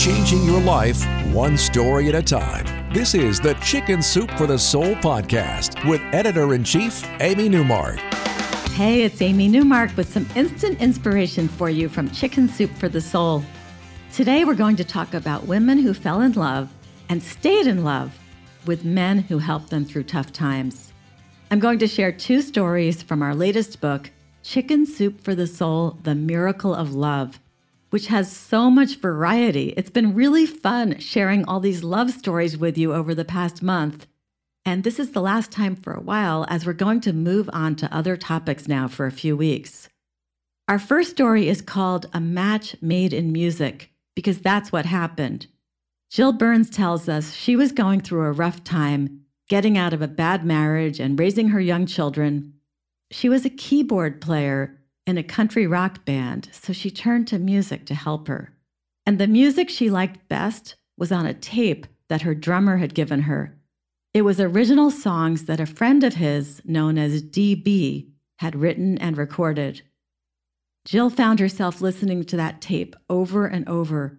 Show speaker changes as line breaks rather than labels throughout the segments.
Changing your life one story at a time. This is the Chicken Soup for the Soul podcast with editor in chief, Amy Newmark.
Hey, it's Amy Newmark with some instant inspiration for you from Chicken Soup for the Soul. Today, we're going to talk about women who fell in love and stayed in love with men who helped them through tough times. I'm going to share two stories from our latest book, Chicken Soup for the Soul The Miracle of Love which has so much variety. It's been really fun sharing all these love stories with you over the past month. And this is the last time for a while, as we're going to move on to other topics now for a few weeks. Our first story is called A Match Made in Music, because that's what happened. Jill Burns tells us she was going through a rough time, getting out of a bad marriage and raising her young children. She was a keyboard player in a country rock band, so she turned to music to help her. And the music she liked best was on a tape that her drummer had given her. It was original songs that a friend of his, known as DB, had written and recorded. Jill found herself listening to that tape over and over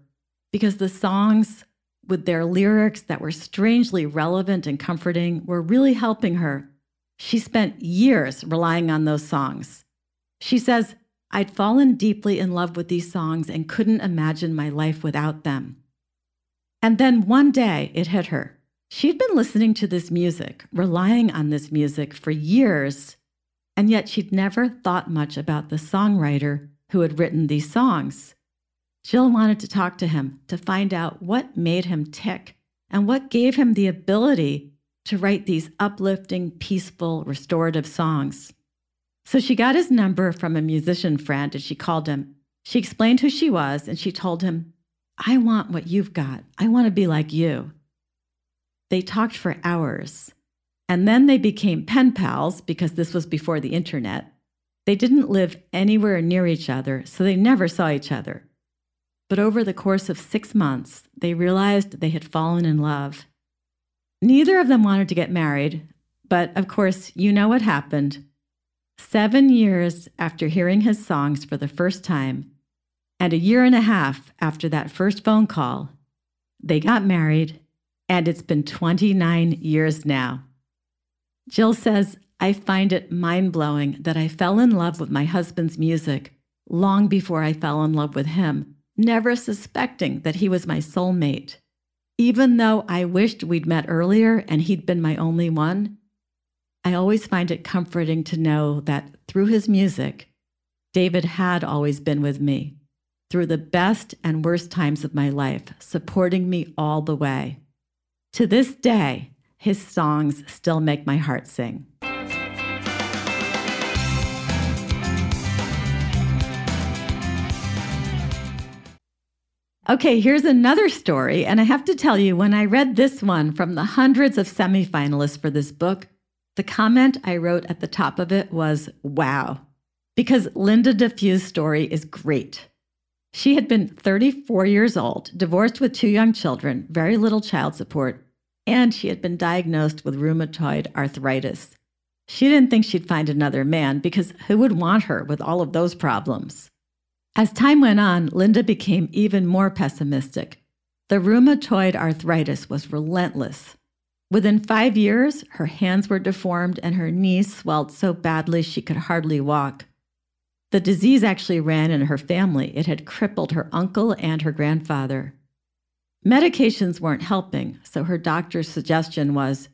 because the songs, with their lyrics that were strangely relevant and comforting, were really helping her. She spent years relying on those songs. She says, I'd fallen deeply in love with these songs and couldn't imagine my life without them. And then one day it hit her. She'd been listening to this music, relying on this music for years, and yet she'd never thought much about the songwriter who had written these songs. Jill wanted to talk to him to find out what made him tick and what gave him the ability to write these uplifting, peaceful, restorative songs. So she got his number from a musician friend and she called him. She explained who she was and she told him, I want what you've got. I want to be like you. They talked for hours. And then they became pen pals because this was before the internet. They didn't live anywhere near each other, so they never saw each other. But over the course of six months, they realized they had fallen in love. Neither of them wanted to get married, but of course, you know what happened. Seven years after hearing his songs for the first time, and a year and a half after that first phone call, they got married, and it's been 29 years now. Jill says, I find it mind blowing that I fell in love with my husband's music long before I fell in love with him, never suspecting that he was my soulmate. Even though I wished we'd met earlier and he'd been my only one, I always find it comforting to know that through his music, David had always been with me through the best and worst times of my life, supporting me all the way. To this day, his songs still make my heart sing. Okay, here's another story. And I have to tell you, when I read this one from the hundreds of semifinalists for this book, the comment I wrote at the top of it was, wow, because Linda DeFew's story is great. She had been 34 years old, divorced with two young children, very little child support, and she had been diagnosed with rheumatoid arthritis. She didn't think she'd find another man because who would want her with all of those problems? As time went on, Linda became even more pessimistic. The rheumatoid arthritis was relentless. Within five years, her hands were deformed and her knees swelled so badly she could hardly walk. The disease actually ran in her family. It had crippled her uncle and her grandfather. Medications weren't helping, so her doctor's suggestion was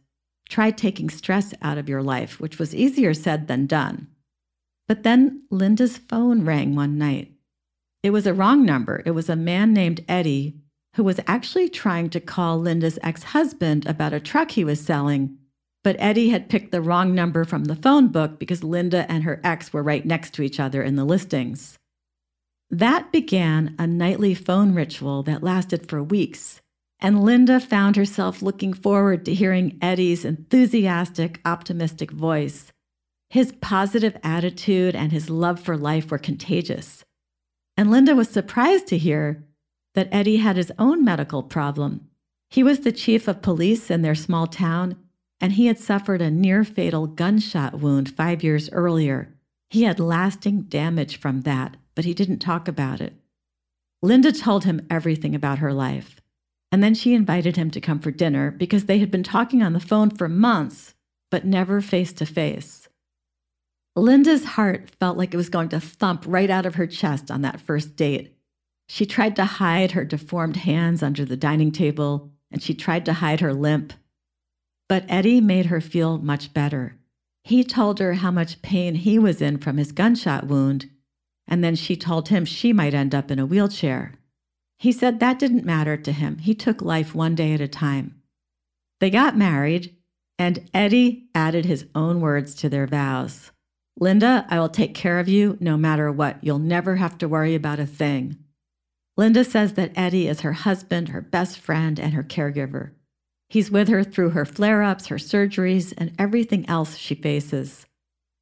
try taking stress out of your life, which was easier said than done. But then Linda's phone rang one night. It was a wrong number. It was a man named Eddie who was actually trying to call Linda's ex husband about a truck he was selling, but Eddie had picked the wrong number from the phone book because Linda and her ex were right next to each other in the listings. That began a nightly phone ritual that lasted for weeks, and Linda found herself looking forward to hearing Eddie's enthusiastic, optimistic voice. His positive attitude and his love for life were contagious. And Linda was surprised to hear that Eddie had his own medical problem. He was the chief of police in their small town, and he had suffered a near fatal gunshot wound five years earlier. He had lasting damage from that, but he didn't talk about it. Linda told him everything about her life, and then she invited him to come for dinner because they had been talking on the phone for months, but never face to face. Linda's heart felt like it was going to thump right out of her chest on that first date. She tried to hide her deformed hands under the dining table, and she tried to hide her limp. But Eddie made her feel much better. He told her how much pain he was in from his gunshot wound, and then she told him she might end up in a wheelchair. He said that didn't matter to him. He took life one day at a time. They got married, and Eddie added his own words to their vows. Linda, I will take care of you no matter what. You'll never have to worry about a thing. Linda says that Eddie is her husband, her best friend, and her caregiver. He's with her through her flare ups, her surgeries, and everything else she faces.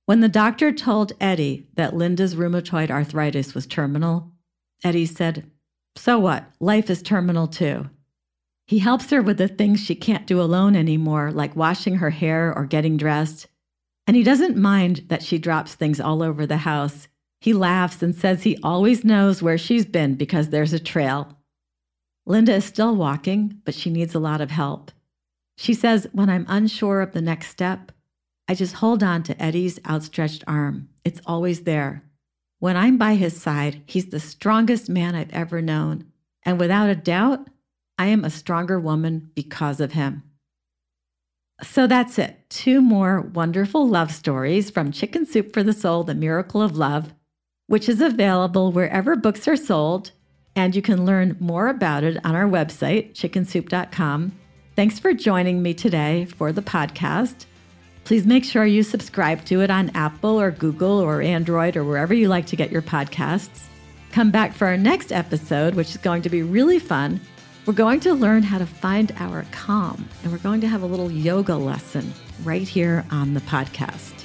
When the doctor told Eddie that Linda's rheumatoid arthritis was terminal, Eddie said, So what? Life is terminal too. He helps her with the things she can't do alone anymore, like washing her hair or getting dressed. And he doesn't mind that she drops things all over the house. He laughs and says he always knows where she's been because there's a trail. Linda is still walking, but she needs a lot of help. She says, When I'm unsure of the next step, I just hold on to Eddie's outstretched arm. It's always there. When I'm by his side, he's the strongest man I've ever known. And without a doubt, I am a stronger woman because of him. So that's it. Two more wonderful love stories from Chicken Soup for the Soul, The Miracle of Love, which is available wherever books are sold. And you can learn more about it on our website, chickensoup.com. Thanks for joining me today for the podcast. Please make sure you subscribe to it on Apple or Google or Android or wherever you like to get your podcasts. Come back for our next episode, which is going to be really fun we're going to learn how to find our calm, and we're going to have a little yoga lesson right here on the podcast.